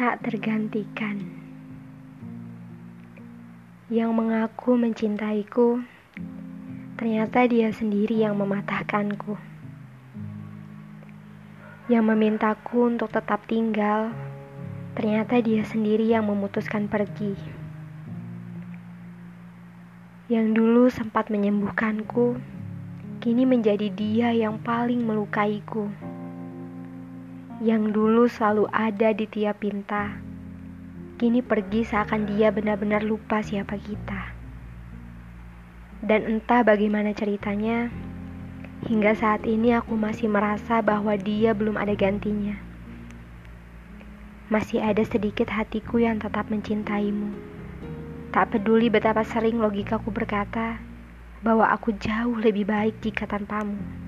tak tergantikan. Yang mengaku mencintaiku, ternyata dia sendiri yang mematahkanku. Yang memintaku untuk tetap tinggal, ternyata dia sendiri yang memutuskan pergi. Yang dulu sempat menyembuhkanku, kini menjadi dia yang paling melukaiku yang dulu selalu ada di tiap pinta, kini pergi seakan dia benar-benar lupa siapa kita. Dan entah bagaimana ceritanya, hingga saat ini aku masih merasa bahwa dia belum ada gantinya. Masih ada sedikit hatiku yang tetap mencintaimu. Tak peduli betapa sering logikaku berkata bahwa aku jauh lebih baik jika tanpamu.